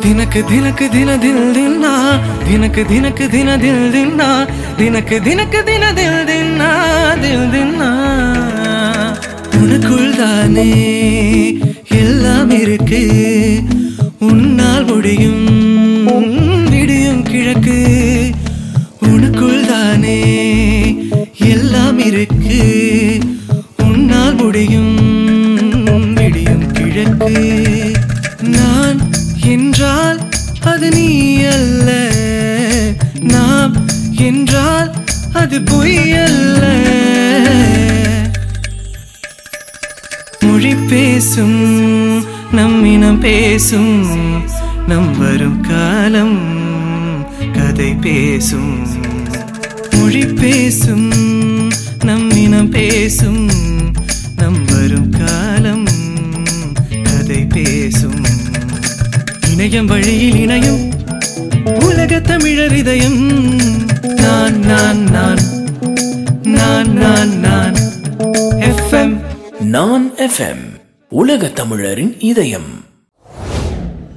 தினக்கு தினக்கு தின தில் தின்னா தினக்கு தினக்கு தின தில் தின்னா தினக்கு தினக்கு தின தில் தின்னா தில் தின்னா. உனக்குள் தானே எல்லாம் இருக்கு. உன்னால் முடியும் விடியும் கிழக்கு. உனக்குள் தானே எல்லாம் இருக்கு. அது பொய்யல்ல. மொழி பேசும் நம்மினம் பேசும் நம் வரும் காலம் கதை பேசும். மொழி பேசும் நம்மினம் பேசும் நம் வரும் காலம் கதை பேசும். இணையம் வழியில் இணையும் உலக தமிழர் இதயம். நான் நான் நான் நான் நான் நான் எஃப்எம் நான் எஃப்எம் உலக தமிழரின் இதயம்.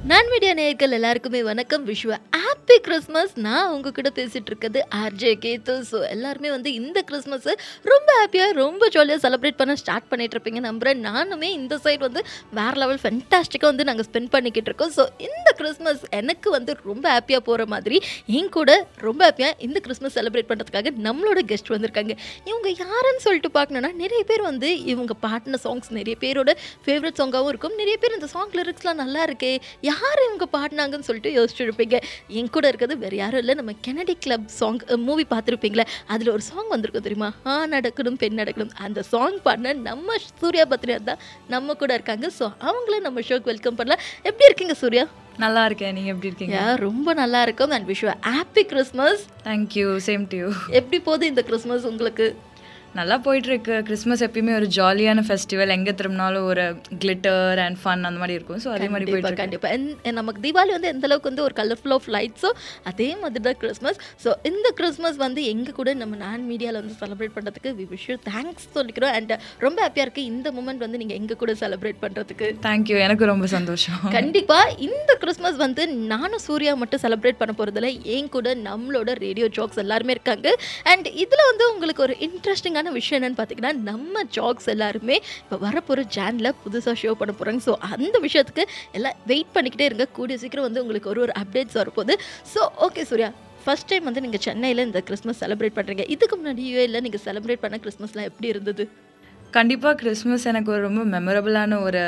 நான் மீடியா நேயர்கள் எல்லாருக்குமே வணக்கம். விஷுவ ஹாப்பி கிறிஸ்மஸ் நான் உங்ககிட்ட பேசிட்டு இருக்கிறது ஆர்ஜே கேத்து ஸோ எல்லாருமே வந்து இந்த கிறிஸ்மஸை ரொம்ப ஹாப்பியாக ரொம்ப ஜாலியாக செலிப்ரேட் பண்ண ஸ்டார்ட் பண்ணிட்டு இருப்பீங்க நம்புகிறேன் நானுமே இந்த சைடு வந்து வேற லெவல் ஃபென்டாஸ்டிக்காக வந்து நாங்கள் ஸ்பெண்ட் பண்ணிக்கிட்டு இருக்கோம் ஸோ இந்த கிறிஸ்மஸ் எனக்கு வந்து ரொம்ப ஹாப்பியாக போகிற மாதிரி என் கூட ரொம்ப ஹாப்பியாக இந்த கிறிஸ்மஸ் செலிப்ரேட் பண்ணுறதுக்காக நம்மளோட கெஸ்ட் வந்திருக்காங்க. இவங்க யாருன்னு சொல்லிட்டு பார்க்கணுன்னா நிறைய பேர் வந்து இவங்க பாடின சாங்ஸ் நிறைய பேரோட ஃபேவரட் சாங்காகவும் இருக்கும். நிறைய பேர் இந்த சாங் லிரிக்ஸ்லாம் நல்லா இருக்கே. யார் இவங்க பாடினாங்கன்னு சொல்லிட்டு யோசிச்சுருப்பீங்க. என் கூட இருக்கிறது வேறு யாரும் இல்லை. நம்ம கெனடி கிளப் சாங் மூவி பார்த்துருப்பீங்களே அதில் ஒரு சாங் வந்திருக்கும் தெரியுமா? ஆ நடக்கணும் பெண் நடக்கணும். அந்த சாங் பாடின நம்ம சூர்யா பத்ரியா தான் நம்ம கூட இருக்காங்க. ஸோ அவங்கள நம்ம ஷோக்கு வெல்கம் பண்ணலாம். எப்படி இருக்கீங்க சூர்யா? நல்லா இருக்கேன். நீங்க எப்படி இருக்கீங்க? ரொம்ப நல்லா இருக்கும். And wish happy Christmas thank you same to you எப்படி போகுது இந்த கிறிஸ்மஸ் உங்களுக்கு? நல்லா போயிட்டு இருக்கு கிறிஸ்மஸ் எப்பயுமே ஒரு ஜாலியான ஃபெஸ்டிவல் எங்க திரும்பினாலும் ஒரு கிளிட்டர் அண்ட் ஃபன் அந்த மாதிரி இருக்கும். ஸோ அதே மாதிரி போயிட்டு கண்டிப்பா இருக்கு கண்டிப்பா. And நமக்கு தீபாவளி வந்து எந்த அளவுக்கு வந்து ஒரு கலர்ஃபுல் ஆஃப் லைட்ஸோ அதே மாதிரி தான் கிறிஸ்மஸ் ஸோ இந்த கிறிஸ்மஸ் வந்து எங்க கூட நம்ம நான் மீடியாவில் வந்து செலிப்ரேட் பண்ணுறதுக்கு வி விஷ் தேங்க்ஸ் சொல்லிக்கிறோம். அண்ட் ரொம்ப ஹாப்பியாக இருக்கு. இந்த மூமெண்ட் வந்து நீங்கள் எங்க கூட செலிப்ரேட் பண்ணுறதுக்கு தேங்க்யூ எனக்கு ரொம்ப சந்தோஷம். கண்டிப்பா. இந்த கிறிஸ்மஸ் வந்து நானும் சூர்யா மட்டும் செலிப்ரேட் பண்ண போறதுல என் கூட நம்மளோட ரேடியோ ஜாக்ஸ் எல்லாருமே இருக்காங்க. அண்ட் இதுல வந்து உங்களுக்கு ஒரு இன்ட்ரெஸ்டிங்கான விஷயம் என்னன்னு பார்த்தீங்கன்னா நம்ம ஜாக்ஸ் எல்லாருமே இப்போ வரப்போகிற ஜேனில் புதுசாக ஷோ பண்ண போறாங்க ஸோ அந்த விஷயத்துக்கு எல்லாம் வெயிட் பண்ணிக்கிட்டே இருங்க. கூடிய சீக்கிரம் வந்து உங்களுக்கு ஒரு ஒரு அப்டேட்ஸ் வரப்போகுது. So okay Surya. First time வந்து நீங்கள் சென்னையில் இந்த கிறிஸ்மஸ் செலிப்ரேட் பண்ணுறீங்க இதுக்கு முன்னாடி யூஏல நீங்கள் செலிப்ரேட் பண்ண கிறிஸ்மஸ்லாம் எப்படி இருந்தது? கண்டிப்பாக கிறிஸ்மஸ் எனக்கு ஒரு ரொம்ப மெமரபுளான ஒரு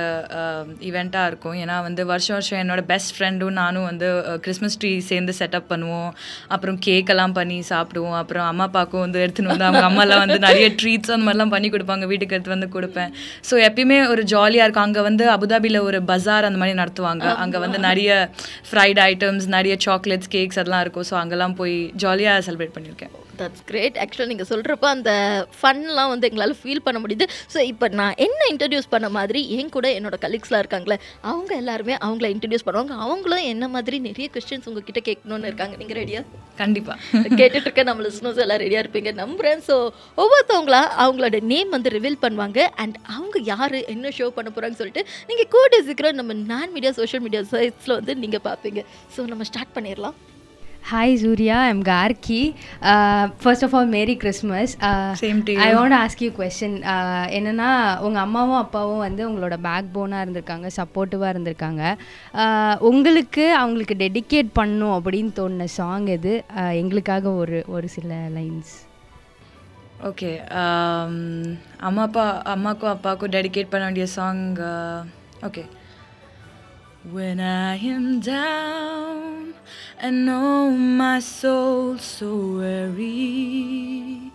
ஈவெண்ட்டாக இருக்கும். ஏன்னா வந்து வருஷம் வருஷம் என்னோட பெஸ்ட் ஃப்ரெண்டும் நானும் வந்து கிறிஸ்மஸ் ட்ரீ சேர்ந்து செட்டப் பண்ணுவோம். அப்புறம் கேக்கெல்லாம் பண்ணி சாப்பிடுவோம். அப்புறம் அம்மா அப்பாவுக்கும் வந்து எடுத்துன்னு வந்து அவங்க அம்மாலாம் வந்து நிறைய ட்ரீட்ஸ் அந்த மாதிரிலாம் பண்ணி கொடுப்பாங்க. வீட்டுக்கு எடுத்து வந்து கொடுப்பேன். ஸோ எப்பயுமே ஒரு ஜாலியாக இருக்கும். அங்கே வந்து அபுதாபியில் ஒரு பஜார் அந்த மாதிரி நடத்துவாங்க. அங்கே வந்து நிறைய ஃப்ரைட் ஐட்டம்ஸ் நிறைய சாக்லேட்ஸ் கேக்ஸ் அதெல்லாம் இருக்கும். ஸோ அங்கெல்லாம் போய் ஜாலியாக செலிப்ரேட் பண்ணியிருக்கேன். தட்ஸ் கிரேட் ஆக்சுவலாக நீங்கள் சொல்கிறப்ப அந்த ஃபன்லாம் வந்து எங்களால் ஃபீல் பண்ண முடியுது. ஸோ இப்போ நான் என்ன இன்ட்ரடியூஸ் பண்ண மாதிரி என் கூட என்னோட கலீக்ஸ்லாம் இருக்காங்களே அவங்க எல்லாருமே அவங்கள இன்ட்ரடியூஸ் பண்ணுவாங்க. அவங்களும் என்ன மாதிரி நிறைய கொஸ்டின்ஸ் உங்ககிட்ட கேட்கணும்னு இருக்காங்க. நீங்கள் ரெடியா கண்டிப்பாக கேட்டுட்டு இருக்க நம்ம லிஸ்னர்ஸ் எல்லாம் ரெடியாக இருப்பீங்க. நம்புறேன். ஸோ ஒவ்வொருத்தவங்களா அவங்களோட நேம் வந்து ரிவீல் பண்ணுவாங்க. அண்ட் அவங்க யார் என்ன ஷோ பண்ண போகிறாங்கன்னு சொல்லிட்டு நீங்கள் கூட சீக்கிரம் நம்ம நான் மீடியா சோஷியல் மீடியா சைட்ஸில் வந்து நீங்கள் பார்ப்பீங்க. ஸோ நம்ம ஸ்டார்ட் பண்ணிடலாம். Hi Surya, I'm Garki. Uh, first of all, Merry Christmas. Uh, Same to you. I want to ask you a question. Uh, என்னன்னா உங்கள் அம்மாவும் அப்பாவும் வந்து உங்களோட பேக் போனாக இருந்திருக்காங்க சப்போர்ட்டிவாக இருந்திருக்காங்க Uh, உங்களுக்கு அவங்களுக்கு டெடிகேட் பண்ணும் அப்படின்னு தோணுன சாங் எது Uh, எங்களுக்காக ஒரு ஒரு சில லைன்ஸ் ஓகே அம்மா அப்பா அம்மாக்கும் அப்பாவுக்கும் டெடிகேட் பண்ண வேண்டிய song okay When I am down and know my soul so weary,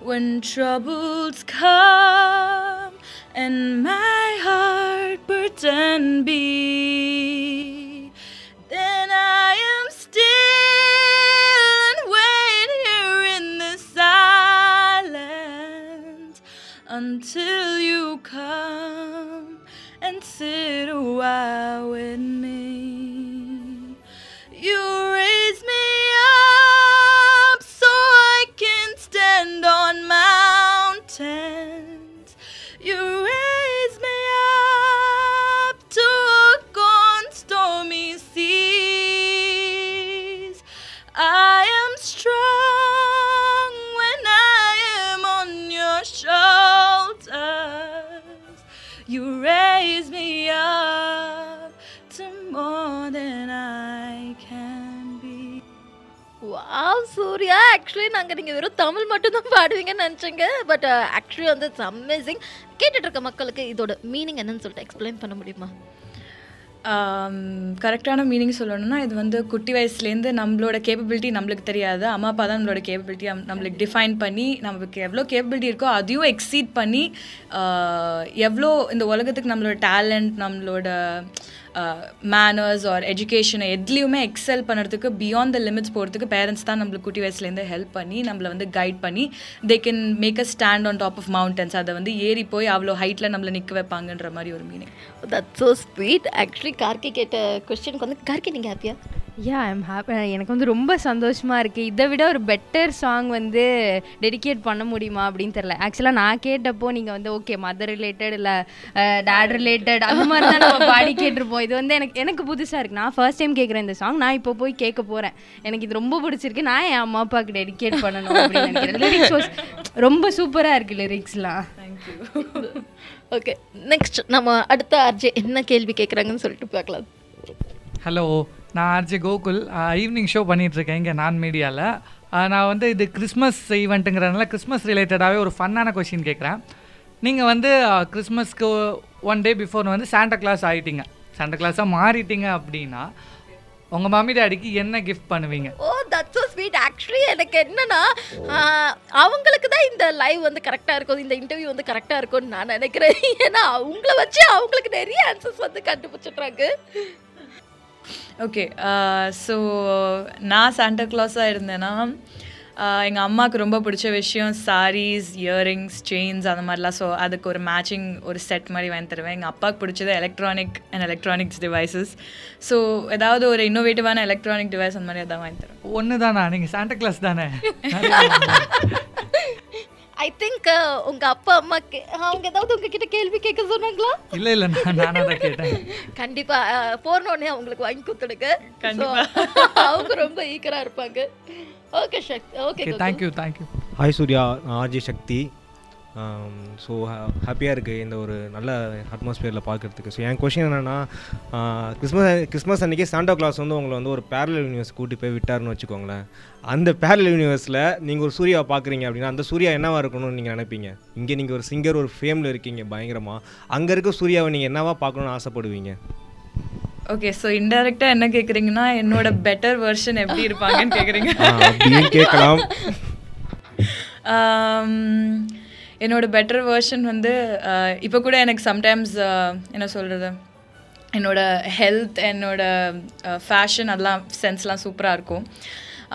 when troubles come and my heart burden be, then I am still and wait here in the silence until you come and sit a while with me. You raise me up so I can stand on mountains. You me up to more than I can be. Wow Surya actually நாங்கள் நீங்கள் வெறும் தமிழ் மட்டும்தான் பாடுவீங்கன்னு நினச்சிங்க. But actually வந்து it's amazing கேட்டுட்டு இருக்க மக்களுக்கு இதோட மீனிங் என்னன்னு சொல்லிட்டு எக்ஸ்பிளைன் பண்ண முடியுமா? கரெக்டான மீனிங் சொல்லணும்னா இது வந்து குட்டி வயசுலேருந்து நம்மளோட கேப்பபிலிட்டி நம்மளுக்கு தெரியாது. அம்மா அப்பா தான் நம்மளோட கேப்பபிலிட்டி நம்மளுக்கு டிஃபைன் பண்ணி நமக்கு எவ்வளோ கேப்பபிலிட்டி இருக்கோ அதையும் எக்ஸீட் பண்ணி எவ்வளோ இந்த உலகத்துக்கு நம்மளோட டேலண்ட் நம்மளோட மேனர்ஸ் ஆர் எஜுகேஷனை எதுலேயுமே எக்ஸல் பண்ணுறதுக்கு பியாண்ட் த லிமிட்ஸ் போகிறதுக்கு பேரண்ட்ஸ் தான் நம்மளுக்கு குட்டி வயசுலேருந்து ஹெல்ப் பண்ணி நம்மளை வந்து கைட் பண்ணி they can make a stand on top of mountains அதை வந்து ஏறி போய் அவ்வளோ ஹைட்டில் நம்மளை நிற்க வைப்பாங்கன்ற மாதிரி ஒரு meaning that so sweet actually Gargi கேட்ட கொஸ்டினுக்கு வந்து கார்கி நீங்கள் ஹாப்பியா யா ஐம் ஹாப்பி எனக்கு வந்து ரொம்ப சந்தோஷமாக இருக்குது இதை விட ஒரு பெட்டர் சாங் வந்து டெடிகேட் பண்ண முடியுமா அப்படின்னு தெரில ஆக்சுவலாக நான் கேட்டப்போ நீங்கள் வந்து ஓகே மதர் ரிலேட்டட் இல்லை டேட் ரிலேட்டட் அந்த மாதிரி தான் நம்ம பாடி கேட்டிருப்போம். இது வந்து எனக்கு எனக்கு புதுசாக இருக்குது நான் ஃபர்ஸ்ட் டைம் கேட்குறேன் இந்த சாங் நான் இப்போ போய் கேட்க போகிறேன் எனக்கு இது ரொம்ப பிடிச்சிருக்கு. நான் என் அம்மா அப்பாவுக்கு டெடிகேட் பண்ணணும் அப்படின்னு நினைக்கிறேன். லிரிக்ஸ் ரொம்ப சூப்பராக இருக்குது லிரிக்ஸ்லாம் ஓகே நெக்ஸ்ட் நம்ம அடுத்த ஆர்ஜே என்ன கேள்வி கேட்குறாங்கன்னு சொல்லிட்டு பார்க்கலாம். ஹலோ நான் ஆர்ஜே கோகுல் ஈவினிங் ஷோ பண்ணிகிட்ருக்கேன் இங்கே நான் மீடியாவில் நான் வந்து இது கிறிஸ்மஸ் ஈவெண்ட்டுங்கிறதுனால கிறிஸ்மஸ் ரிலேட்டடாகவே ஒரு ஃபன்னான கொஷின் கேட்குறேன் நீங்கள் வந்து கிறிஸ்மஸ்க்கு ஒன் டே பிஃபோர் வந்து சாண்டா கிளாஸ் ஆகிட்டீங்க சாண்டா கிளாஸாக மாறிட்டீங்க அப்படின்னா உங்கள் மம்மி டேடிக்கு என்ன கிஃப்ட் பண்ணுவீங்க? Oh that's so sweet actually எனக்கு என்னன்னா அவங்களுக்கு தான் இந்த லைவ் வந்து கரெக்டாக இருக்கும் இந்த இன்டர்வியூ வந்து கரெக்டாக இருக்கும்னு நான் நினைக்கிறேன். ஏன்னா அவங்கள வச்சு அவங்களுக்கு நிறைய ஆன்சர்ஸ் வந்து கண்டுபிடிச்சிட்றாங்க. ஓகே ஸோ நான் சாண்டா கிளாஸாக இருந்தேன்னா எங்கள் அம்மாவுக்கு ரொம்ப பிடிச்ச விஷயம் சாரீஸ் இயரிங்ஸ் செயின்ஸ் அந்த மாதிரிலாம். ஸோ அதுக்கு ஒரு மேட்சிங் ஒரு செட் மாதிரி வாங்கி தருவேன். எங்கள் அப்பாவுக்கு பிடிச்சது electronic and electronics devices so ஏதாவது ஒரு இன்னோவேட்டிவான எலக்ட்ரானிக் டிவைஸ் அந்த மாதிரி அதான் வாங்கி தருவேன். ஒன்று தானா நீங்கள் சாண்டா கிளாஸ் தானே? ஐ திங்க் உங்க அப்பா அம்மா கே- அவங்க ஏதாவது உங்ககிட்ட கேள்வி கேட்க சொன்னாங்களா? இல்லை இல்லை நான் தான் கேட்டேன். கண்டிப்பா போனோடனே அவங்களுக்கு வாங்கி கொடுத்துடுங்க. கண்டிப்பா. அவங்க ரொம்ப ஈக்கரா இருப்பாங்க. Okay Shakti okay okay thank you thank you hi Surya நான் ஆர்ஜி சக்தி ஸோ ஹாப்பியாக இருக்குது இந்த ஒரு நல்ல அட்மாஸ்பியரில் பார்க்குறதுக்கு ஸோ என் கொஷின் என்னென்னா கிறிஸ்மஸ் கிறிஸ்மஸ் அன்றைக்கி சாண்டா கிளாஸ் வந்து உங்களை வந்து ஒரு பேரல் யூனிவர்ஸ் கூட்டி போய் விட்டாருன்னு வச்சுக்கோங்களேன். அந்த பேரல் யூனிவர்ஸில் நீங்கள் ஒரு சூர்யாவை பார்க்குறீங்க அப்படின்னா அந்த சூர்யா என்னவா இருக்கணும்னு நீங்கள் நினைப்பீங்க? இங்கே நீங்கள் ஒரு சிங்கர் ஒரு ஃபேமில் இருக்கீங்க பயங்கரமாக அங்கே இருக்க சூர்யாவை நீங்கள் என்னவா பார்க்கணுன்னு ஆசைப்படுவீங்க? ஓகே ஸோ இன்டெரக்டாக என்ன கேட்குறீங்கன்னா என்னோட பெட்டர் வெர்ஷன் எப்படி இருப்பாங்கன்னு அப்படின்னு கேட்கலாம். என்னோட பெட்டர் வெர்ஷன் வந்து இப்போ கூட எனக்கு சம்டைம்ஸ் என்ன சொல்கிறது என்னோட ஹெல்த் என்னோட ஃபேஷன் அதெல்லாம் சென்ஸ்லாம் சூப்பராக இருக்கும்.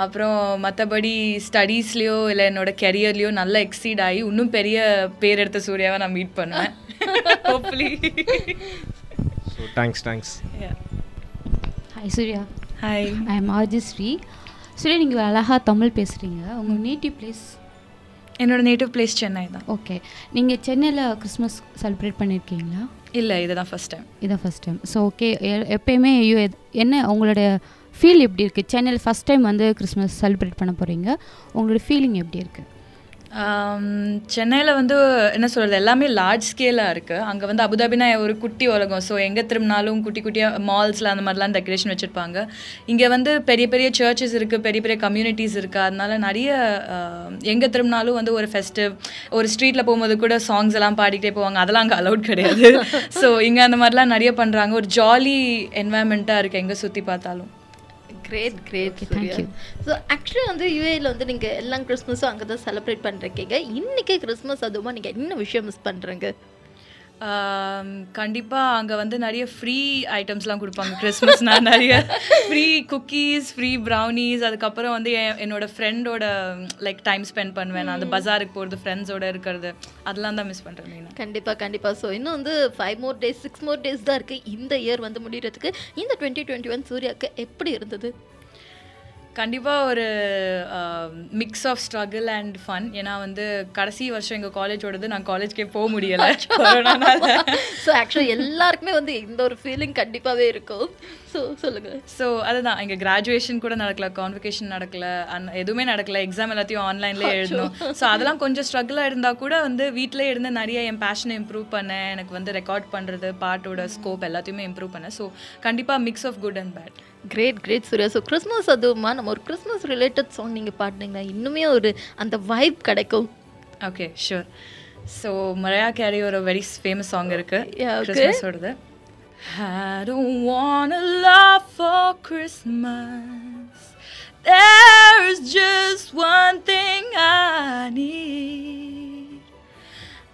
அப்புறம் மற்றபடி ஸ்டடீஸ்லேயோ இல்லை என்னோட கெரியர்லேயோ நல்லா எக்ஸீட் ஆகி இன்னும் பெரிய பேர் எடுத்த சூர்யாவை நான் மீட் பண்ணுவேன். Hopefully so thanks thanks hi Surya hi I am ஆர்ஜிஸ்ரீ Surya நீங்கள் அழகாக தமிழ் பேசுகிறீங்க உங்கள் நேட்டிவ் பிளேஸ் என்னோட நேட்டிவ் பிளேஸ் சென்னை தான். ஓகே நீங்கள் சென்னையில் கிறிஸ்மஸ் செலிப்ரேட் பண்ணியிருக்கீங்களா இல்லை இதுதான் ஃபஸ்ட் டைம் இதான் ஃபஸ்ட் டைம் ஸோ ஓகே எப்பயுமே ஐயோ எத்- என்ன உங்களோட ஃபீல் எப்படி இருக்குது சென்னையில் ஃபஸ்ட் டைம் வந்து கிறிஸ்மஸ் செலிப்ரேட் பண்ண போகிறீங்க உங்களோட ஃபீலிங் எப்படி இருக்குது சென்னையில் வந்து என்ன சொல்கிறது எல்லாமே லார்ஜ் ஸ்கேலாக இருக்குது அங்கே வந்து அபுதாபினா ஒரு குட்டி உலகம். ஸோ எங்கே திரும்பினாலும் குட்டி குட்டியாக மால்ஸில் அந்த மாதிரிலாம் டெக்கரேஷன் வச்சுருப்பாங்க. இங்கே வந்து பெரிய பெரிய சர்ச்சஸ் இருக்குது பெரிய பெரிய கம்யூனிட்டிஸ் இருக்குது அதனால நிறைய எங்கே திரும்பினாலும் வந்து ஒரு ஃபெஸ்டிவ் ஒரு ஸ்ட்ரீட்டில் போகும்போது கூட சாங்ஸ் எல்லாம் பாடிக்கிட்டே போவாங்க. அதெல்லாம் அங்கே அலௌட் கிடையாது. ஸோ இங்கே அந்த மாதிரிலாம் நிறைய பண்ணுறாங்க ஒரு ஜாலி என்வாயன்மெண்ட்டாக இருக்குது எங்கே சுற்றி பார்த்தாலும். Great great you. So actually வந்து யூஏல வந்து நீங்கள் எல்லா கிறிஸ்மஸும் அங்கே தான் செலிப்ரேட் பண்ணுறீங்க இன்னைக்கு கிறிஸ்மஸ் அதுவுமா நீங்கள் என்ன விஷயம் மிஸ் பண்ணுறீங்க கண்டிப்பாக அங்கே வந்து நிறைய ஃப்ரீ ஐட்டம்ஸ்லாம் கொடுப்பாங்க. கிறிஸ்மஸ்னா நிறைய ஃப்ரீ குக்கீஸ் ஃப்ரீ ப்ரௌனீஸ் அதுக்கப்புறம் வந்து என் என்னோட ஃப்ரெண்டோட லைக் டைம் ஸ்பெண்ட் பண்ணுவேன். நான் அந்த பஜாருக்கு போகிறது ஃப்ரெண்ட்ஸோட இருக்கிறது. அதெல்லாம் தான் மிஸ் பண்ணுறேன் மெயினாக கண்டிப்பாக கண்டிப்பாக ஸோ இன்னும் வந்து five more days six more days தான் இருக்குது இந்த இயர் வந்து முடியறதுக்கு இந்த டுவெண்ட்டி டுவெண்ட்டி ஒன் சூர்யாவுக்கு எப்படி இருந்தது? கண்டிப்பாக ஒரு mix of struggle and fun ஏன்னா வந்து கடைசி வருஷம் எங்கள் காலேஜோடது நான் காலேஜ்க்கே போக முடியலை ஸோ ஆக்சுவலி எல்லாருக்குமே வந்து இந்த ஒரு ஃபீலிங் கண்டிப்பாகவே இருக்கும். ஸோ சொல்லுங்க. ஸோ அதுதான். எங்கள் கிராஜுவேஷன் கூட நடக்கல கான்வெகேஷன் நடக்கல அன் எதுவுமே நடக்கல. எக்ஸாம் எல்லாத்தையும் ஆன்லைன்லேயே எழுதணும். ஸோ அதெல்லாம் கொஞ்சம் ஸ்ட்ரகிளாக இருந்தால் கூட வந்து வீட்டிலே இருந்து நிறைய என் பேஷனை இம்ப்ரூவ் பண்ணேன். எனக்கு வந்து ரெக்கார்ட் பண்ணுறது பாட்டோட ஸ்கோப் எல்லாத்தையுமே இம்ப்ரூவ் பண்ணேன். ஸோ கண்டிப்பாக mix of good and bad great great Surya so Christmas அதுவுமா நம்ம ஒரு கிறிஸ்மஸ் ரிலேட்டட் சாங் நீங்கள் பாடினீங்கன்னா இன்னுமே ஒரு அந்த வைப் கிடைக்கும். Okay sure so Mariah Carey ஒரு வெரி ஃபேமஸ் சாங் இருக்கு. Yeah, okay. கிறிஸ்மஸோடது I don't wanna love for Christmas. There's just one thing I need.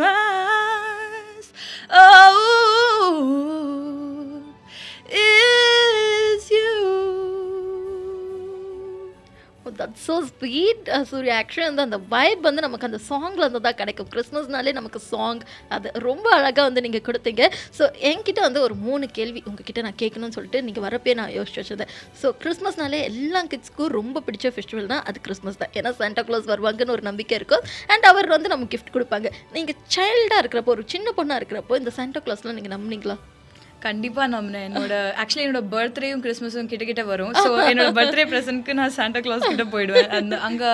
promise. Oh, it that so sweet Surya actually வந்து அந்த vibe வந்து நமக்கு அந்த சாங்ல வந்து தான் கிடைக்கும். கிறிஸ்மஸ்னாலே நமக்கு சாங் அது ரொம்ப அழகாக வந்து நீங்கள் கொடுத்தீங்க. ஸோ என்கிட்ட வந்து ஒரு மூணு கேள்வி உங்ககிட்ட நான் கேட்கணும்னு சொல்லிட்டு நீங்கள் வரப்பே நான் யோசிச்சு வச்சிருந்தேன். ஸோ கிறிஸ்மஸ்னாலே எல்லா கிட்ஸ்க்கும் ரொம்ப பிடிச்ச ஃபெஸ்டிவல் தான் அது கிறிஸ்மஸ் தான். ஏன்னா சாண்டா க்ளாஸ் வருவாங்கன்னு ஒரு நம்பிக்கை இருக்கும். அண்ட் அவர் வந்து நமக்கு கிஃப்ட் கொடுப்பாங்க. நீங்கள் சைல்டாக இருக்கிறப்போ ஒரு சின்ன பொண்ணாக இருக்கிறப்போ இந்த சாண்டா க்ளாஸ்லாம் நீங்கள் நம்புனீங்களா? கண்டிப்பா நம்பினேன் என்னோட ஆக்சுவலி என்னோட பர்த்டேயும் கிறிஸ்மஸும் கிட்ட கிட்ட வரும். ஸோ என்னோட பர்த்டே ப்ரெசென்ட்க்கு நான் சாண்டா கிளாஸ் கிட்ட போயிடுவேன். அந்த அங்க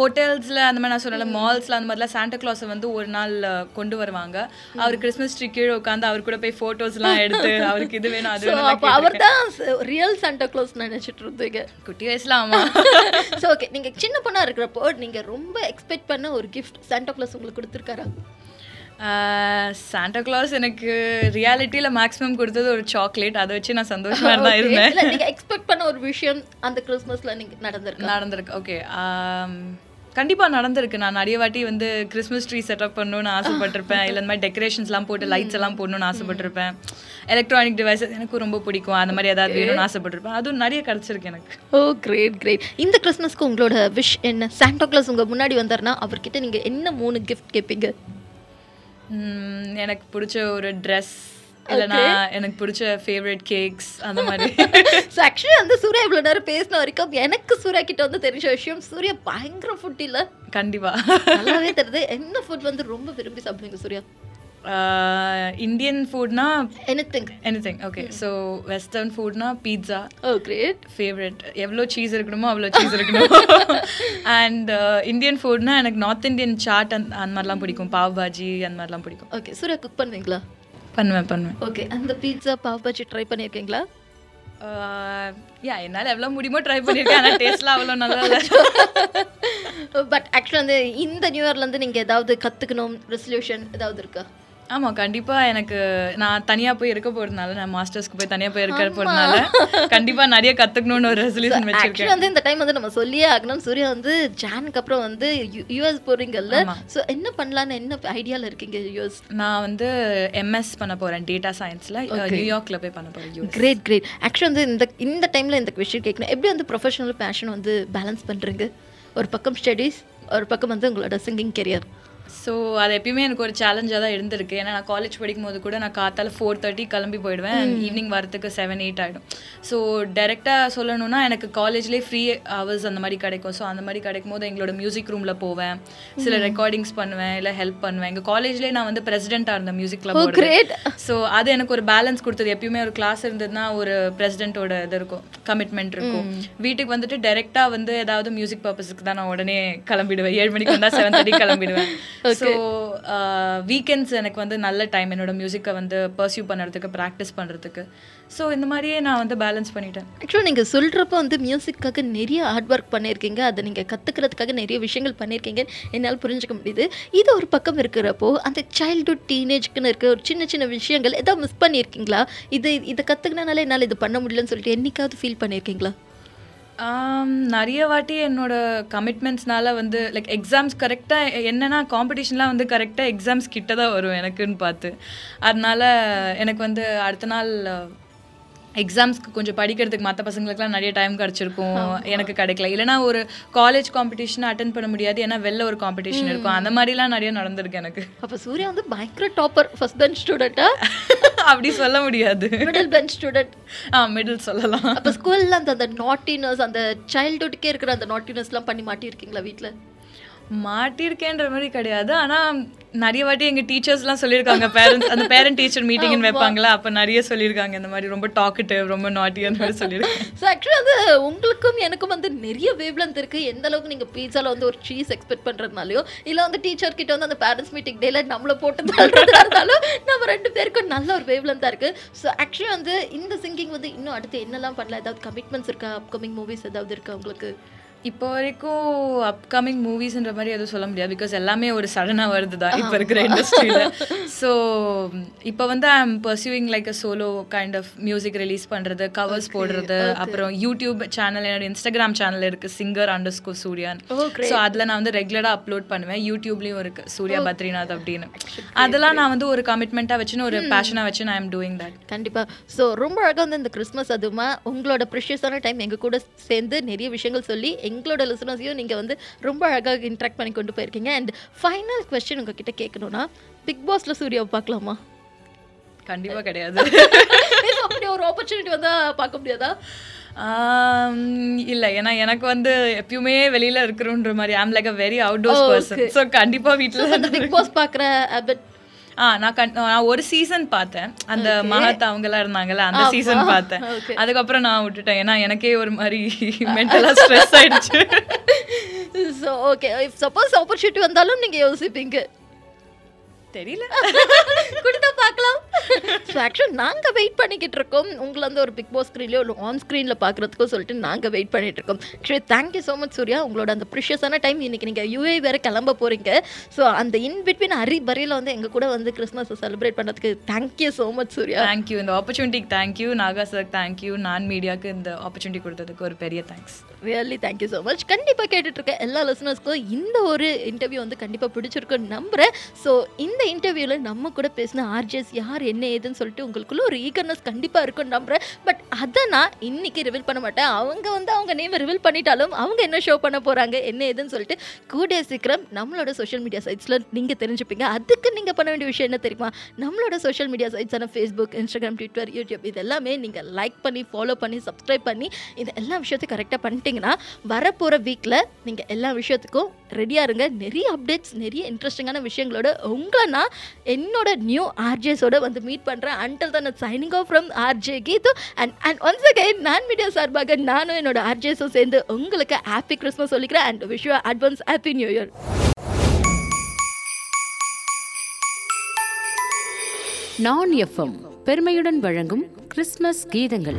ஹோட்டல்ஸ்ல அந்த மாதிரி நான் சொன்னல மால்ஸ்ல அந்த மாதிரிலாம் சாண்டா கிளாஸை வந்து ஒரு நாள் கொண்டு வருவாங்க. அவர் கிறிஸ்மஸ் ட்ரீ கீழே உட்காந்து அவர் கூட போய் ஃபோட்டோஸ்லாம் எடுத்து அவருக்கு இது வேணும் அது வேணும் அவர் தான் ரியல் சாண்டா க்ளாஸ் நினச்சிட்டு இருந்தீங்க. குட்டி வயசுல ஆமா. ஸோ ஓகே நீங்கள் சின்ன பொண்ணாக இருக்கிறப்போ நீங்கள் ரொம்ப எக்ஸ்பெக்ட் பண்ண ஒரு கிஃப்ட் சாண்டா க்ளாஸ் உங்களுக்கு கொடுத்துருக்காரா? சாண்டா கிளாஸ் எனக்கு ரியாலிட்டியில மேக்ஸிமம் கொடுத்தது ஒரு சாக்லேட் அதை வச்சு நான் சந்தோஷமா தான் இருந்தேன். நீங்கள் எக்ஸ்பெக்ட் பண்ண ஒரு விஷயம் அந்த கிறிஸ்மஸில் நீங்கள் நடந்திருக்கு? நடந்திருக்கு. ஓகே கண்டிப்பா நடந்திருக்கு. நான் நிறைய வாட்டி வந்து கிறிஸ்மஸ் ட்ரீ செட்டப் பண்ணணும்னு ஆசைப்பட்டிருப்பேன். இல்லை இந்த மாதிரி டெக்கரேஷன்ஸ்லாம் போட்டு லைட்ஸ் எல்லாம் போடணும்னு ஆசைப்பட்டிருப்பேன். எலக்ட்ரானிக் டிவைசஸ் எனக்கும் ரொம்ப பிடிக்கும். அந்த மாதிரி ஏதாவது வேணும்னு ஆசைப்பட்டிருப்பேன். அதுவும் நிறைய கிடைச்சிருக்கு எனக்கு. ஓ கிரேட் கிரேட் இந்த கிறிஸ்மஸ்க்கு உங்களோட விஷ் என்ன? சாண்டா கிளாஸ் உங்கள் முன்னாடி வந்தாருன்னா அவர்கிட்ட நீங்கள் என்ன மூணு கிஃப்ட் கேட்பீங்க எனக்கு பிடிச்ச ஒரு ட்ரெஸ் இல்லைனா எனக்கு பிடிச்ச ஃபேவரட் கேக்ஸ் அந்த மாதிரி. ஸோ ஆக்சுவலி வந்து சூர்யா இவ்வளோ நேரம் பேசின வரைக்கும் எனக்கு சூர்யா கிட்ட வந்து தெரிஞ்ச விஷயம் சூர்யா பயங்கர ஃபுட் இல்லை. கண்டிப்பா. நல்லாவே தெரியுது. என்ன ஃபுட் வந்து ரொம்ப விரும்பி சாப்பிடுவீங்க Surya? Indian ஃபுட்னா anything anything okay so western ஃபுட்னா pizza oh great favourite எவ்வளோ சீஸ் இருக்கணுமோ அவ்வளோ சீஸ் இருக்கணும். அண்ட் இந்தியன் ஃபுட்னா எனக்கு நார்த் இந்தியன் சாட் அந்த அந்த மாதிரிலாம் பிடிக்கும். பாவ் பாஜி அந்த மாதிரிலாம் பிடிக்கும். ஓகே சூர்யா குக் பண்ணுவீங்களா? பண்ணுவேன் பண்ணுவேன். ஓகே அந்த பீட்சா பாவ் பஜ்ஜி ட்ரை பண்ணியிருக்கீங்களா யா என்னால் எவ்வளோ முடியுமோ ட்ரை பண்ணியிருக்கேன் ஆனால் டேஸ்ட்லாம் அவ்வளோ நல்லா இல்லை பட் ஆக்சுவலாக வந்து இந்த நியூ இயர்லேருந்து நீங்கள் ஏதாவது கற்றுக்கணும் ரெசல்யூஷன் ஏதாவது இருக்கா? ஆமாம் கண்டிப்பாக எனக்கு நான் தனியாக போய் இருக்க போகிறதுனால நான் மாஸ்டர்ஸ்க்கு போய் தனியாக போய் இருக்க போகிறதுனால கண்டிப்பாக நிறைய கற்றுக்கணும்னு ஒரு ரெசல்யூஷன் வச்சிருக்கேன். வந்து இந்த டைம் வந்து நம்ம சொல்லியே ஆகணும். சூர்யா வந்து ஜானுக்கு அப்புறம் வந்து யூஎஸ் போறீங்கல்ல. ஸோ என்ன பண்ணலான்னு என்ன ஐடியாவில் இருக்கீங்க யூஎஸ் நான் வந்து எம்எஸ் பண்ண போகிறேன் டேட்டா சயின்ஸில் நியூயார்க்கில் போய் பண்ண போகிறேன் கிரேட் கிரேட் ஆக்சுவலி வந்து இந்த இந்த டைமில் இந்த கொஷின் கேட்கணும் எப்படி வந்து ப்ரொஃபஷனல் பேஷன் வந்து பேலன்ஸ் பண்ணுறீங்க ஒரு பக்கம் ஸ்டடீஸ் ஒரு பக்கம் வந்து உங்களோட சிங்கிங் கெரியர் ஸோ அது எப்பயுமே எனக்கு ஒரு சேலஞ்சாக தான் இருந்திருக்கு. ஏன்னா நான் காலேஜ் படிக்கும் போது கூட நான் காத்தால ஃபோர் தேர்ட்டி கிளம்பி போயிடுவேன். ஈவினிங் வரத்துக்கு செவன் எயிட் ஆகிடும் ஸோ டேரெக்டாக சொல்லணும்னா எனக்கு காலேஜ்லேயே ஃப்ரீ ஹவர்ஸ் அந்த மாதிரி கிடைக்கும். ஸோ அந்த மாதிரி கிடைக்கும் போது எங்களோட மியூசிக் ரூமில் போவேன். சில ரெக்கார்டிங்ஸ் பண்ணுவேன் இல்லை ஹெல்ப் பண்ணுவேன். எங்கள் காலேஜ்லேயே நான் வந்து பிரசிடெண்ட்டாக இருந்தேன் மியூசிக் கிளப். ஸோ அது எனக்கு ஒரு பேலன்ஸ் கொடுத்தது. எப்பயுமே ஒரு கிளாஸ் இருந்ததுன்னா ஒரு பிரசிடென்ட்டோட இது இருக்கும் கமிட்மெண்ட் இருக்கும். வீட்டுக்கு வந்துட்டு டைரெக்டாக வந்து ஏதாவது மியூசிக் பர்பஸுக்கு தான் நான் உடனே கிளம்பிடுவேன். ஏழு மணிக்கு வந்தால் செவன் தேர்ட்டி கிளம்பிடுவேன். ஸோ வீக்கெண்ட்ஸ் எனக்கு வந்து நல்ல டைம் என்னோட மியூசிக்கை வந்து பர்சியூ பண்ணுறதுக்கு ப்ராக்டிஸ் பண்ணுறதுக்கு ஸோ இந்த மாதிரியே நான் வந்து பேலன்ஸ் பண்ணிட்டேன். ஆக்சுவலாக நீங்கள் சொல்கிறப்ப வந்து மியூசிக்காக நிறைய ஹார்ட் ஒர்க் பண்ணியிருக்கீங்க. அதை நீங்கள் கற்றுக்கிறதுக்காக நிறைய விஷயங்கள் பண்ணியிருக்கீங்க. என்னால் புரிஞ்சுக்க முடியுது. இது ஒரு பக்கம் இருக்கிறப்போ அந்த சைல்டுஹுட் டீனேஜ்க்குன்னு இருக்க ஒரு சின்ன சின்ன விஷயங்கள் ஏதாவது மிஸ் பண்ணியிருக்கீங்களா? இது இதை கற்றுக்கினால என்னால் இது பண்ண முடியலன்னு சொல்லிட்டு என்னைக்காவது ஃபீல் பண்ணியிருக்கீங்களா? நிறைய வாட்டி என்னோட கமிட்மெண்ட்ஸ்னால வந்து லைக் எக்ஸாம்ஸ் கரெக்டாக என்னன்னா காம்படிஷன்லாம் வந்து கரெக்டாக எக்ஸாம்ஸ் கிட்ட தான் வரும் எனக்குன்னு பார்த்து. அதனால எனக்கு வந்து அடுத்த நாள் எக்ஸாம்ஸ்க்கு கொஞ்சம் படிக்கிறதுக்கு மற்ற பசங்களுக்குலாம் நிறைய டைம் கிடச்சிருக்கும். எனக்கு கிடைக்கல. இல்லைனா ஒரு காலேஜ் காம்படிஷன் அட்டன் பண்ண முடியாது. ஏன்னா வெளில ஒரு காம்படிஷன் இருக்கும். அந்த மாதிரிலாம் நிறைய நடந்திருக்கு எனக்கு. அப்ப சூர்யா வந்து பயங்கர டாப்பர் ஃபர்ஸ்ட் பெஞ்ச் ஸ்டூடெண்டா அப்படி சொல்ல முடியாது. மிடில் பெஞ்ச் ஸ்டூடெண்ட் ஆ மிடில் சொல்லலாம். அப்ப ஸ்கூல்ல அந்த அந்த நாட்டினஸ் அந்த சைல்ட்ஹுட்கே இருக்கிற அந்த நாட்டினஸ்லாம் பண்ணி மாட்டியிருக்கீங்களா வீட்ல? மாட்டியிருக்கேன்ற மாதிரி கிடையாது. ஆனா நிறைய வாட்டி எங்க டீச்சர்ஸ்லாம் சொல்லியிருக்காங்க. பேரண்ட்ஸ் அந்த பேரண்ட் டீச்சர் மீட்டிங்னு வைப்பாங்களா? அப்ப நிறைய சொல்லியிருக்காங்க. இந்த மாதிரி ரொம்ப டாக்கட்டிவ் ரொம்ப நாட்டி அந்த மாதிரி சொல்லியிருக்காங்க. ஸோ ஆக்சுவலி வந்து உங்களுக்கும் எனக்கும் வந்து நிறைய வேவ்லென்த் இருக்கு. எந்த அளவுக்கு நீங்க பீட்சால வந்து ஒரு சீஸ் எக்ஸ்பெக்ட் பண்றதுனாலயோ இல்ல வந்து டீச்சர் கிட்ட வந்து அந்த பேரண்ட்ஸ் மீட்டிங் டேல நம்மள போட்டு இருந்தாலும் நம்ம ரெண்டு பேருக்கும் நல்ல ஒரு வேவ்லென்த்தா இருக்கு. ஸோ ஆக்சுவலி வந்து இந்த சிங்கிங் வந்து இன்னும் அடுத்து என்னெல்லாம் பண்ணலாம்? ஏதாவது கமிட்மெண்ட்ஸ் இருக்கா? அப்கமிங் மூவிஸ் ஏதாவது இருக்கா உங்களுக்கு? இப்போ வரைக்கும் அப்கமிங் மூவிஸ்ன்ற மாதிரி எதுவும் சொல்ல முடியாது பிகாஸ் எல்லாமே ஒரு சடனாக வருது தான் இப்போ இருக்கிற இண்டஸ்ட்ரியில் ஸோ இப்போ வந்து I am pursuing like a solo kind of music release பண்ணுறது கவர்ஸ் போடுறது அப்புறம் யூடியூப் சேனல் என்னோட இன்ஸ்டாகிராம் சேனல் இருக்குது சிங்கர் அண்டர் ஸ்கோ சூர்யான் ஸோ அதில் நான் வந்து ரெகுலராக அப்லோட் பண்ணுவேன். யூடியூப்லேயும் இருக்குது சூர்யா பத்ரிநாத் அப்படின்னு. அதெல்லாம் நான் வந்து ஒரு கமிட்மெண்ட்டாக வச்சுன்னு ஒரு பேஷனாக வச்சு நான் ஐம் டூயிங் தட் கண்டிப்பா. ஸோ ரொம்ப அழகா வந்து இந்த கிறிஸ்மஸ் அதுமா உங்களோட ப்ரிஷியஸான டைம் எங்க கூட சேர்ந்து நிறைய விஷயங்கள் சொல்லி எங்களோட லிசனர்ஸையும் நீங்க வந்து ரொம்ப அழகாக இன்ட்ராக்ட் பண்ணி கொண்டு போயிருக்கீங்க. அண்ட் ஃபைனல் கொஸ்டின் உங்ககிட்ட கேட்கணும்னா பிக் பாஸ்ல சூர்யாவை பார்க்கலாமா? கண்டிப்பாக கிடையாது. அப்படி ஒரு ஆப்பர்ச்சுனிட்டி வந்தா பார்க்க முடியாதா? இல்ல. ஏன்னா எனக்கு வந்து எப்பயுமே வெளியில இருக்கிறோன்ற மாதிரி I'm like a very outdoors person so கண்டிப்பா வீட்டில் பிக் பாஸ் பார்க்குற ஹேபிட் ஆ நான் கண் நான் ஒரு சீசன் பார்த்தேன். அந்த மகத் அவங்கெல்லாம் இருந்தாங்கல்ல அந்த சீசன் பார்த்தேன். அதுக்கப்புறம் நான் விட்டுட்டேன். ஏன்னா எனக்கே ஒரு மாதிரி மென்டலாக ஸ்ட்ரெஸ் ஆயிடுச்சு. ஸோ ஓகே சப்போஸ் ஆப்பர்ச்சுனிட்டி வந்தாலும் நீங்க யோசிப்பீங்க. தெரியல. கொடுத்தா பார்க்கலாம். ஸோ ஆக்சுவலி நாங்கள் வெயிட் பண்ணிக்கிட்டு இருக்கோம். உங்களை வந்து ஒரு பிக் பாஸ் ஸ்க்ரீன்லையோ இல்லை ஆன் ஸ்க்ரீனில் பார்க்குறதுக்கோ சொல்லிட்டு நாங்கள் வெயிட் பண்ணிட்டு இருக்கோம். Actually thank you so much Surya. உங்களோட அந்த ப்ரிஷியஸான டைம் இன்னைக்கு நீங்கள் யூஏ வேறு கிளம்ப போகிறீங்க ஸோ அந்த இன் பிட்வீன் அரி பரியில் வந்து எங்கள் கூட வந்து கிறிஸ்மஸை செலிப்ரேட் பண்ணுறதுக்கு thank you so much Surya. Thank you இந்த ஆப்பர்ச்சுனிட்டிக்கு thank you Naga sir thank you நான் மீடியாவுக்கு இந்த ஆப்பர்ச்சுனிட்டி கொடுத்ததுக்கு ஒரு பெரிய thanks really thank you so much கண்டிப்பாக கேட்டுட்ருக்கேன். எல்லா லிசனர்ஸ்க்கும் இந்த ஒரு இன்டர்வியூ வந்து கண்டிப்பாக பிடிச்சிருக்குன்னு நம்புகிறேன் ஸோ இந்த இன்டர்வியூவில் நம்ம கூட பேசின ஆர்ஜிஎஸ் யார் என்ன ஏதுன்னு சொல்லிட்டு உங்களுக்குள்ள ஒரு ஈகர்னஸ் கண்டிப்பாக இருக்குன்னு நம்புகிறேன் பட் அதை நான் இன்றைக்கி ரிவீல் பண்ண மாட்டேன். அவங்க வந்து அவங்க நேம் ரிவீல் பண்ணிட்டாலும் அவங்க என்ன ஷோ பண்ண போகிறாங்க என்ன ஏதுன்னு சொல்லிட்டு கூடிய சீக்கிரம் நம்மளோட சோஷியல் மீடியா சைட்ஸில் நீங்கள் தெரிஞ்சுப்பீங்க. அதுக்கு நீங்கள் பண்ண வேண்டிய விஷயம் என்ன தெரியுமா? நம்மளோட சோஷியல் மீடியா சைட்ஸான ஃபேஸ்புக் இன்ஸ்டாகிராம் ட்விட்டர் யூடியூப் இது எல்லாமே நீங்கள் லைக் பண்ணி ஃபாலோ பண்ணி சப்ஸ்கிரைப் பண்ணி இந்த எல்லா விஷயத்தையும் கரெக்டாக பார்த்தீங்கன்னா வரப்போகிற வீக்கில் நீங்கள் எல்லா விஷயத்துக்கும் ரெடியாக இருங்க. நிறைய அப்டேட்ஸ் நிறைய இன்ட்ரெஸ்டிங்கான விஷயங்களோட உங்களை நான் என்னோட நியூ ஆர்ஜேஸோட வந்து மீட் பண்ணுறேன் அண்டல் தான் signing off from RJ Geethu and and once again நான் மீடியா சார்பாக நானும் என்னோட ஆர்ஜேஸும் சேர்ந்து உங்களுக்கு ஹாப்பி கிறிஸ்மஸ் சொல்லிக்கிறேன். And wish advance happy new year நான் எஃப்எம் பெருமையுடன் வழங்கும் கிறிஸ்மஸ் கீதங்கள்.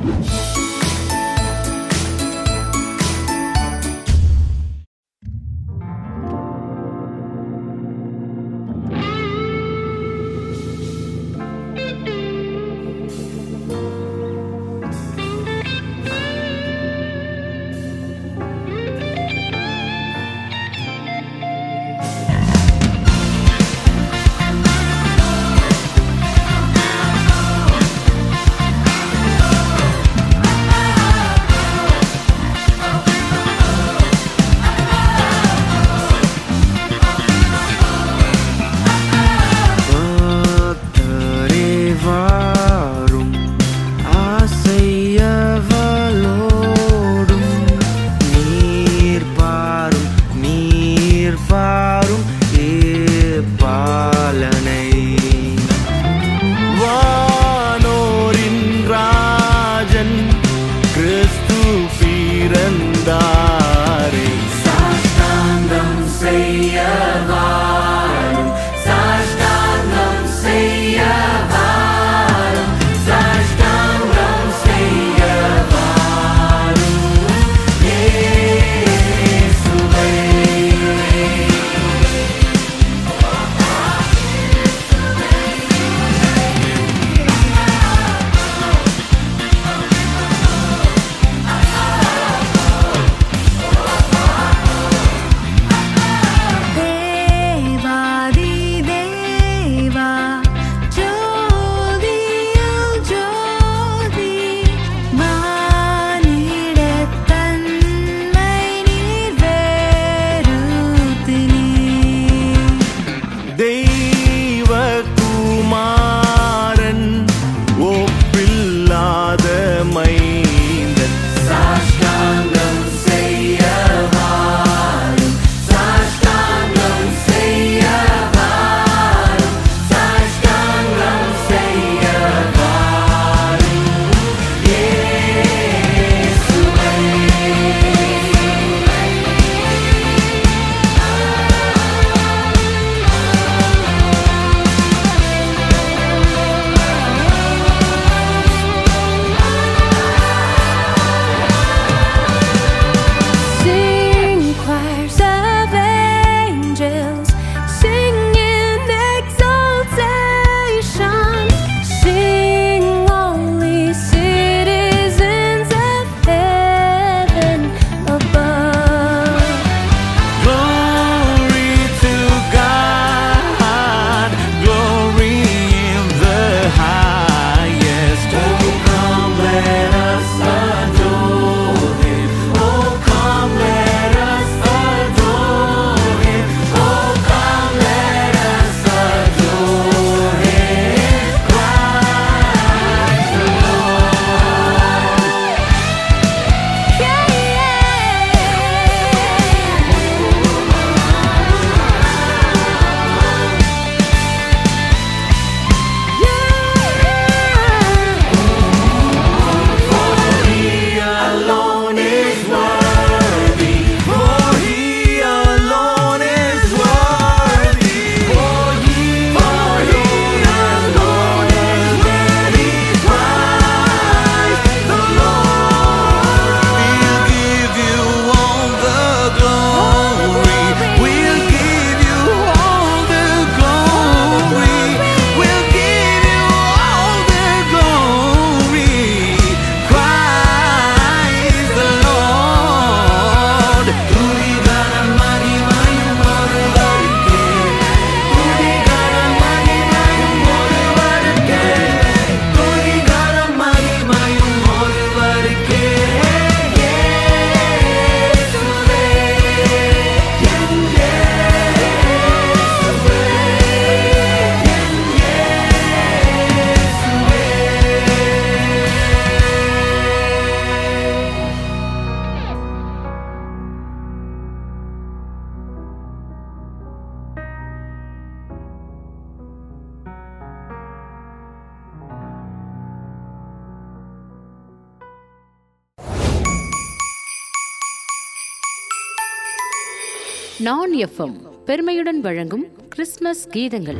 நான் எஃப்எம் பெருமையுடன் வழங்கும் கிறிஸ்மஸ் கீதங்கள்.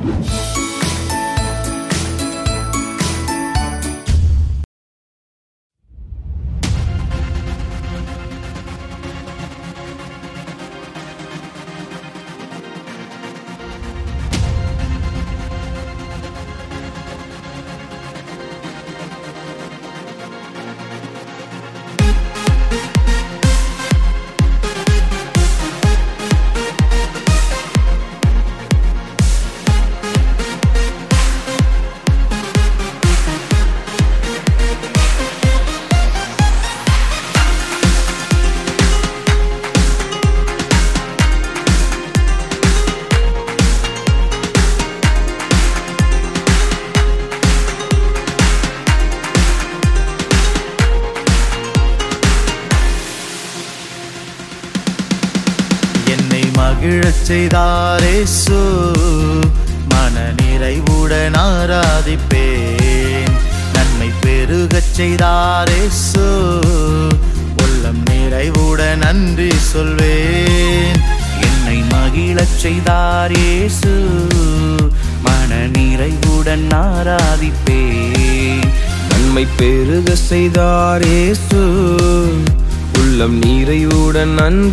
sun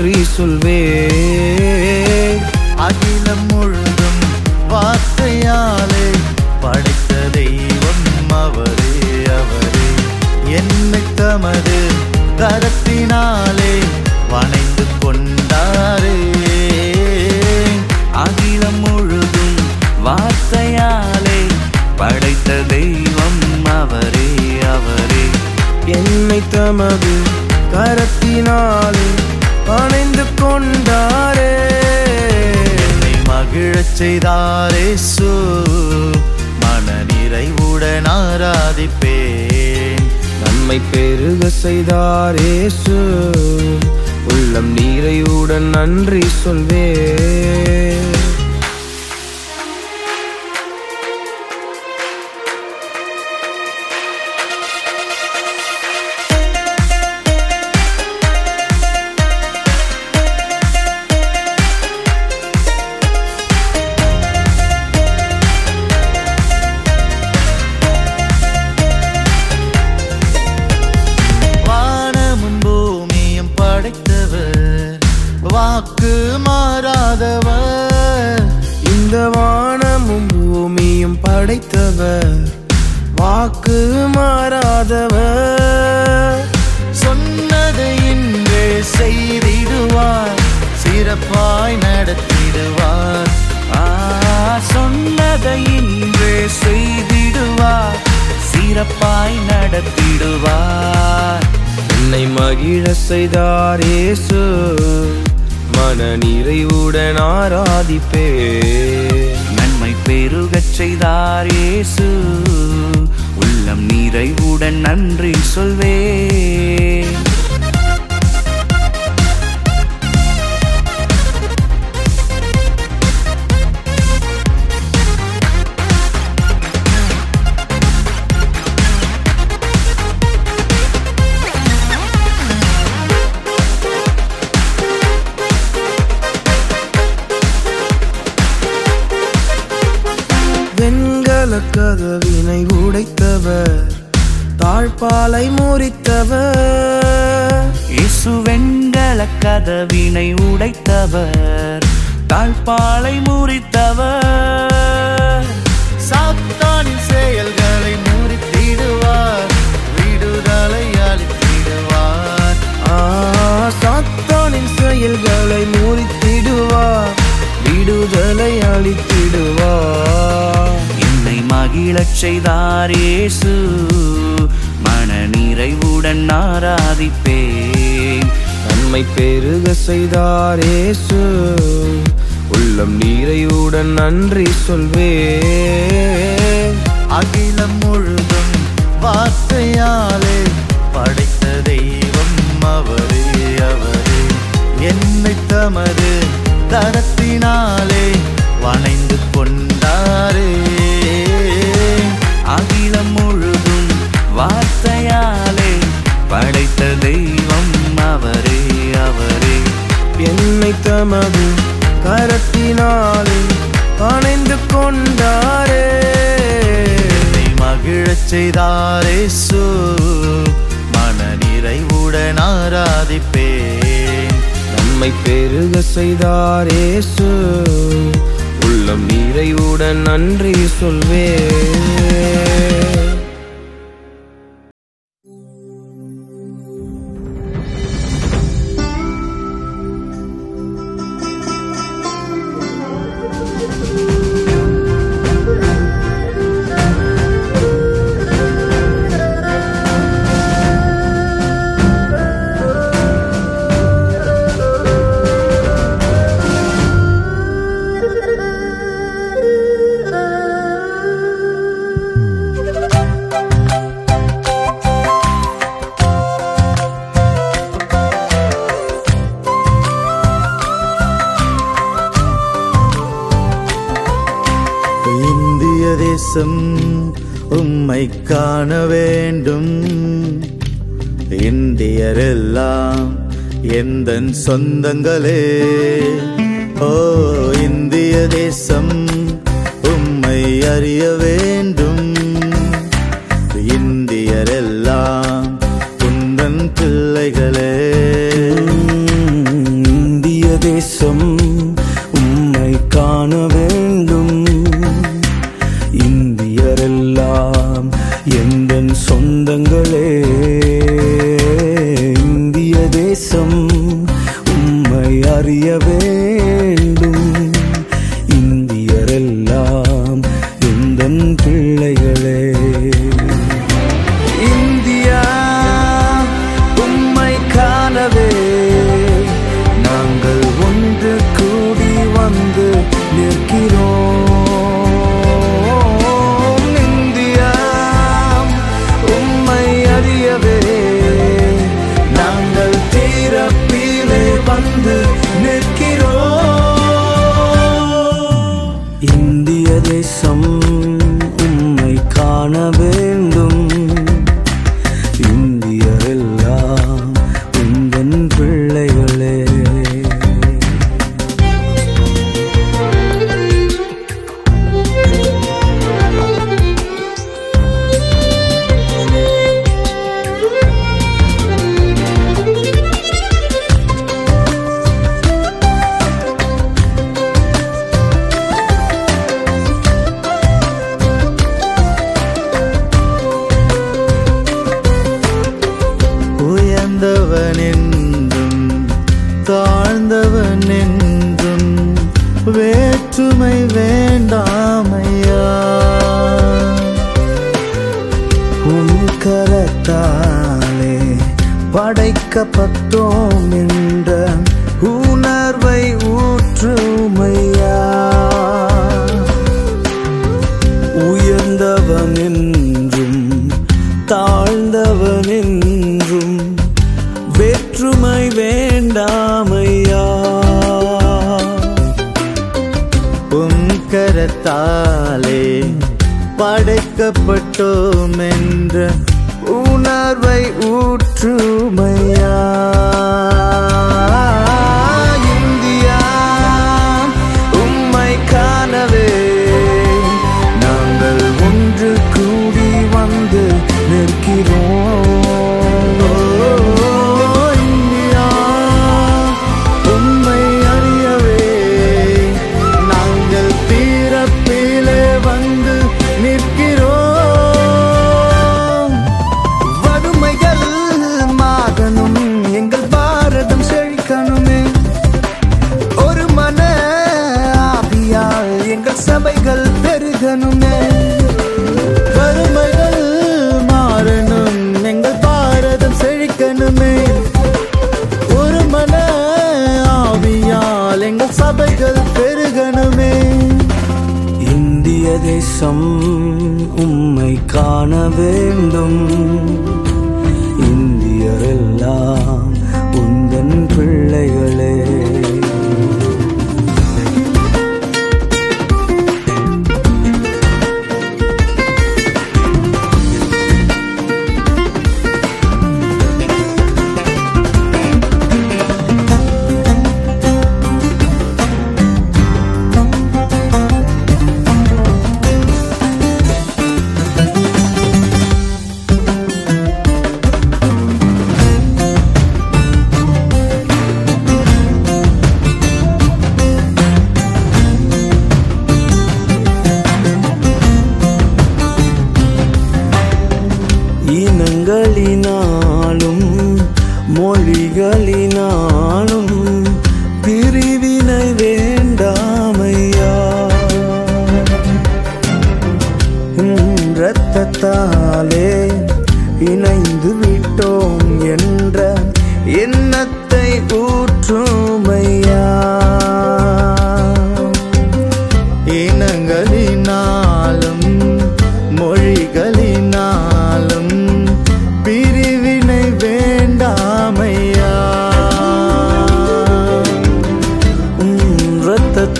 நன்றி நன்றி உள்ளம் நன்றி சொல்வேன். சொந்தங்களே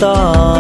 荡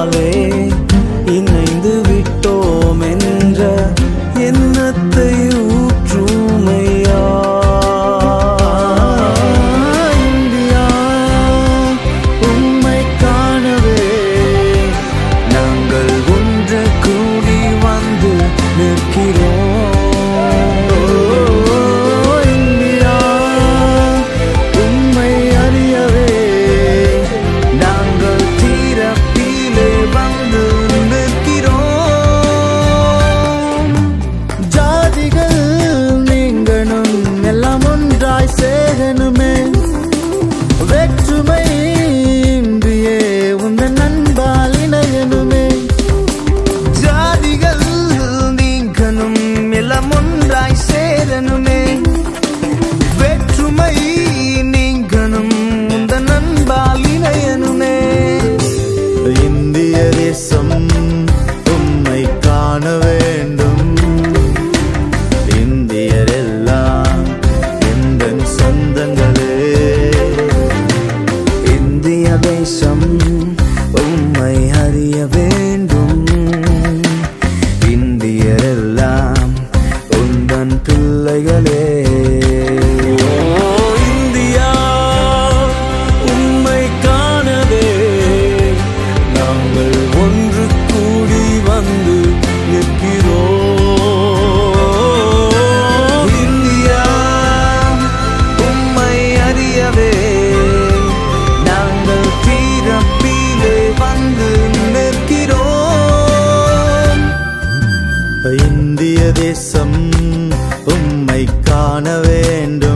காண வேண்டும்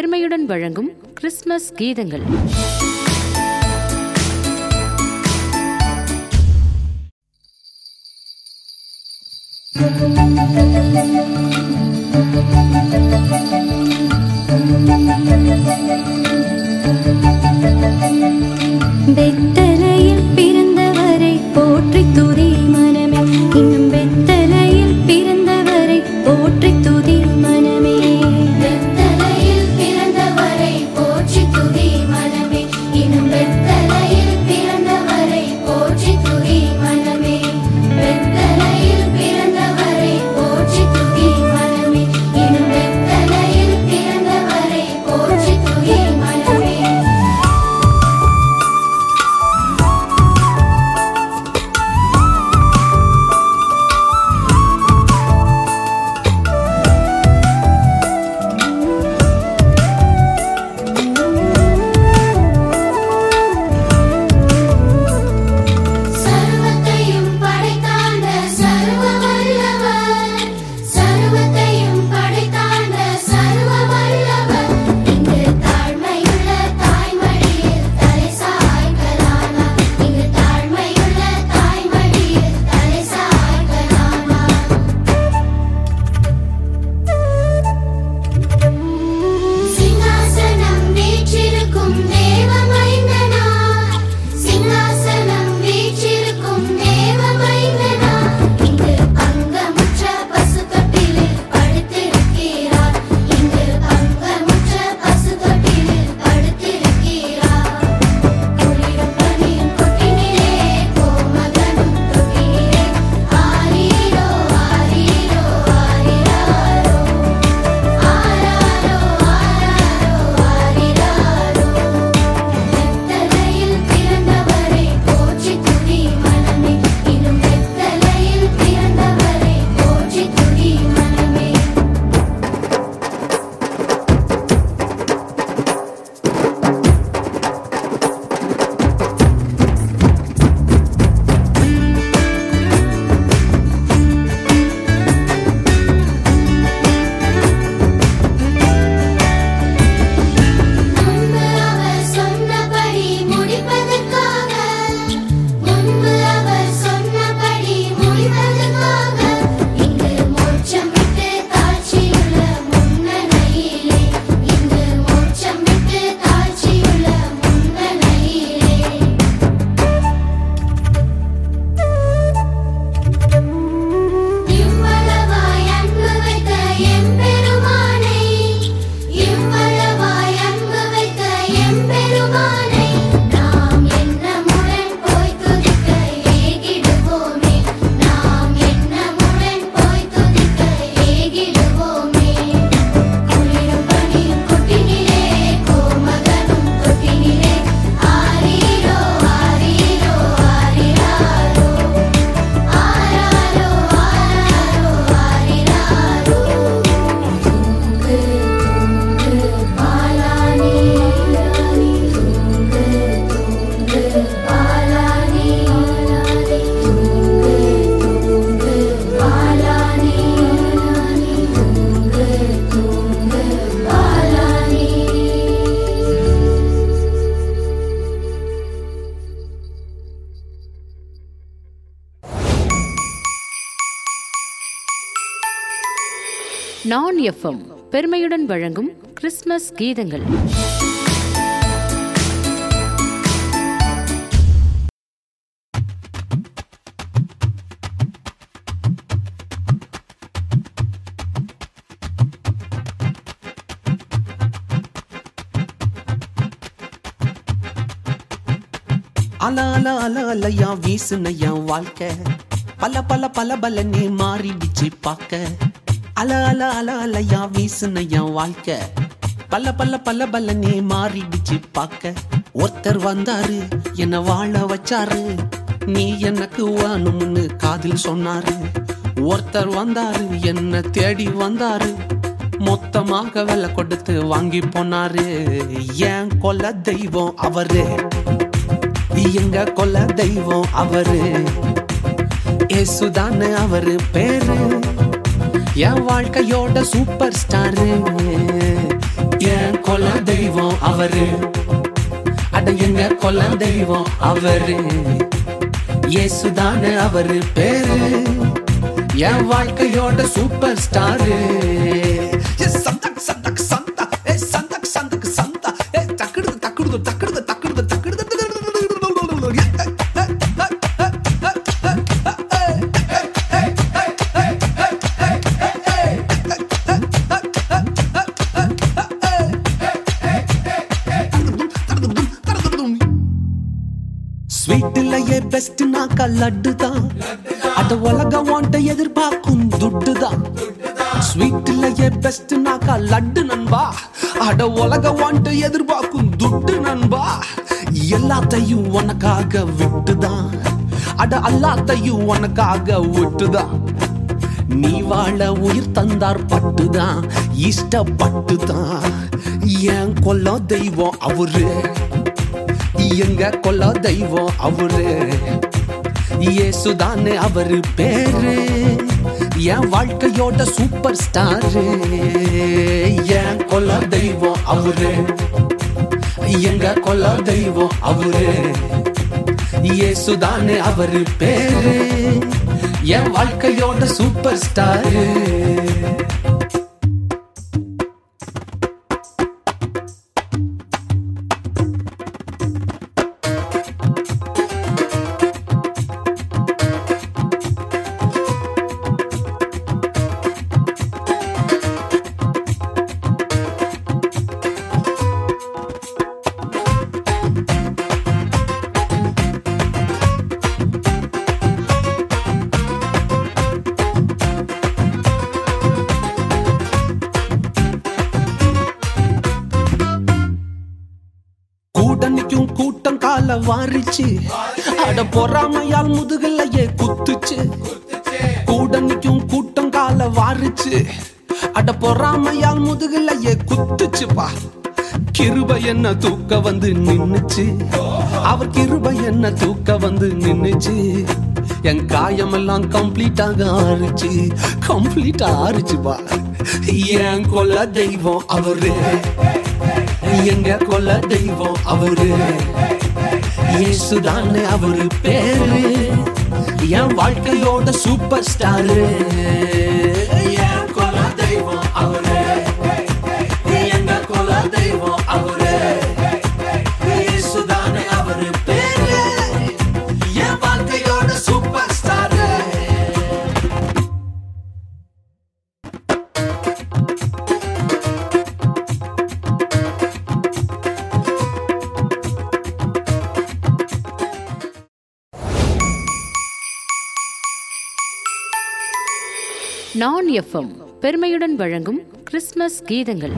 பெருமையுடன் வழங்கும் கிறிஸ்துமஸ் கீதங்கள். பெத்த நான் எஃப்எம் பெருமையுடன் வழங்கும் கிறிஸ்துமஸ் கீதங்கள். அலால அலாலையா வீசுனையா வாழ்க்கை. பல பல பல பல நீ மாறிடுச்சு பார்க்க. அல அல அல அலையா வீசுன என் வாழ்க்கை. பல்ல பல்ல பல்ல பல்ல நீ மாறிடுச்சு பார்க்க. ஒருத்தர் வந்தாரு என்ன வாழ வச்சாரு. நீ எனக்கு வாணும்னு காதில் சொன்னாரு. ஒருத்தர் வந்தாரு என்ன தேடி வந்தாரு. மொத்தமாக வெலை கொடுத்து வாங்கி போனாரு. ஏன் கொல தெய்வம் அவரு. எங்க கொல்ல தெய்வம் அவரு. ஏசுதான அவரு பேரு. என் வாழ்க்கையோட சூப்பர் ஸ்டாரு. என் கொல தெய்வம் அவரு. அட எங்க கொல தெய்வம் அவரு. இயேசுதான அவரு பேரு. என் வாழ்க்கையோட சூப்பர் ஸ்டாரு. பெஸ்ட் லட்டு தான் அட உலக வாண்ட எதிர்பார்க்கும் துட்டு தான் ஸ்வீட்லயே பெஸ்ட் நாக்கா லட்டு நண்பா. அட உலக வாண்ட எதிர்பார்க்கும் துட்டு நண்பா. எல்லாத்தையும் உனக்காக விட்டுதான். அட அல்லாத்தையும் உனக்காக விட்டுதான். நீ வாழ உயிர் தந்தார் பட்டுதான். இஷ்டப்பட்டுதான். ஏன் கொல்ல தெய்வம் அவரு. எங்க கொல்ல தெய்வம் அவரு. இயேசுதானே அவரு பேரு. என் வாழ்க்கையோட சூப்பர் ஸ்டாரு என் கொல்ல தெய்வம் அவரு. எங்க கொல்ல தெய்வம் அவரு. இயேசுதானே அவரு பேரு. என் வாழ்க்கையோட சூப்பர் ஸ்டாரு என்ன தூக்க வந்து நின்னுச்சு? அவர் கிருப என்ன தூக்க வந்து நின்னுச்சு? என் காயமெல்லாம் கம்ப்ளீட்டாக ஆறுச்சு. கம்ப்ளீட்டா ஆறுச்சுப்பா என் கொல்ல தெய்வம் அவரு. எங்க கொல்ல தெய்வம் அவரு. இயேசுதானே அவரு பேரு. என் வாழ்க்கையோட சூப்பர் ஸ்டாரு என் கொல்ல தெய்வம் அவரு. பெருமையுடன் வழங்கும் கிறிஸ்மஸ் கீதங்கள்.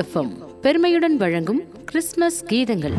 எஃப்எம். பெருமையுடன் வழங்கும் கிறிஸ்துமஸ் கீதங்கள்.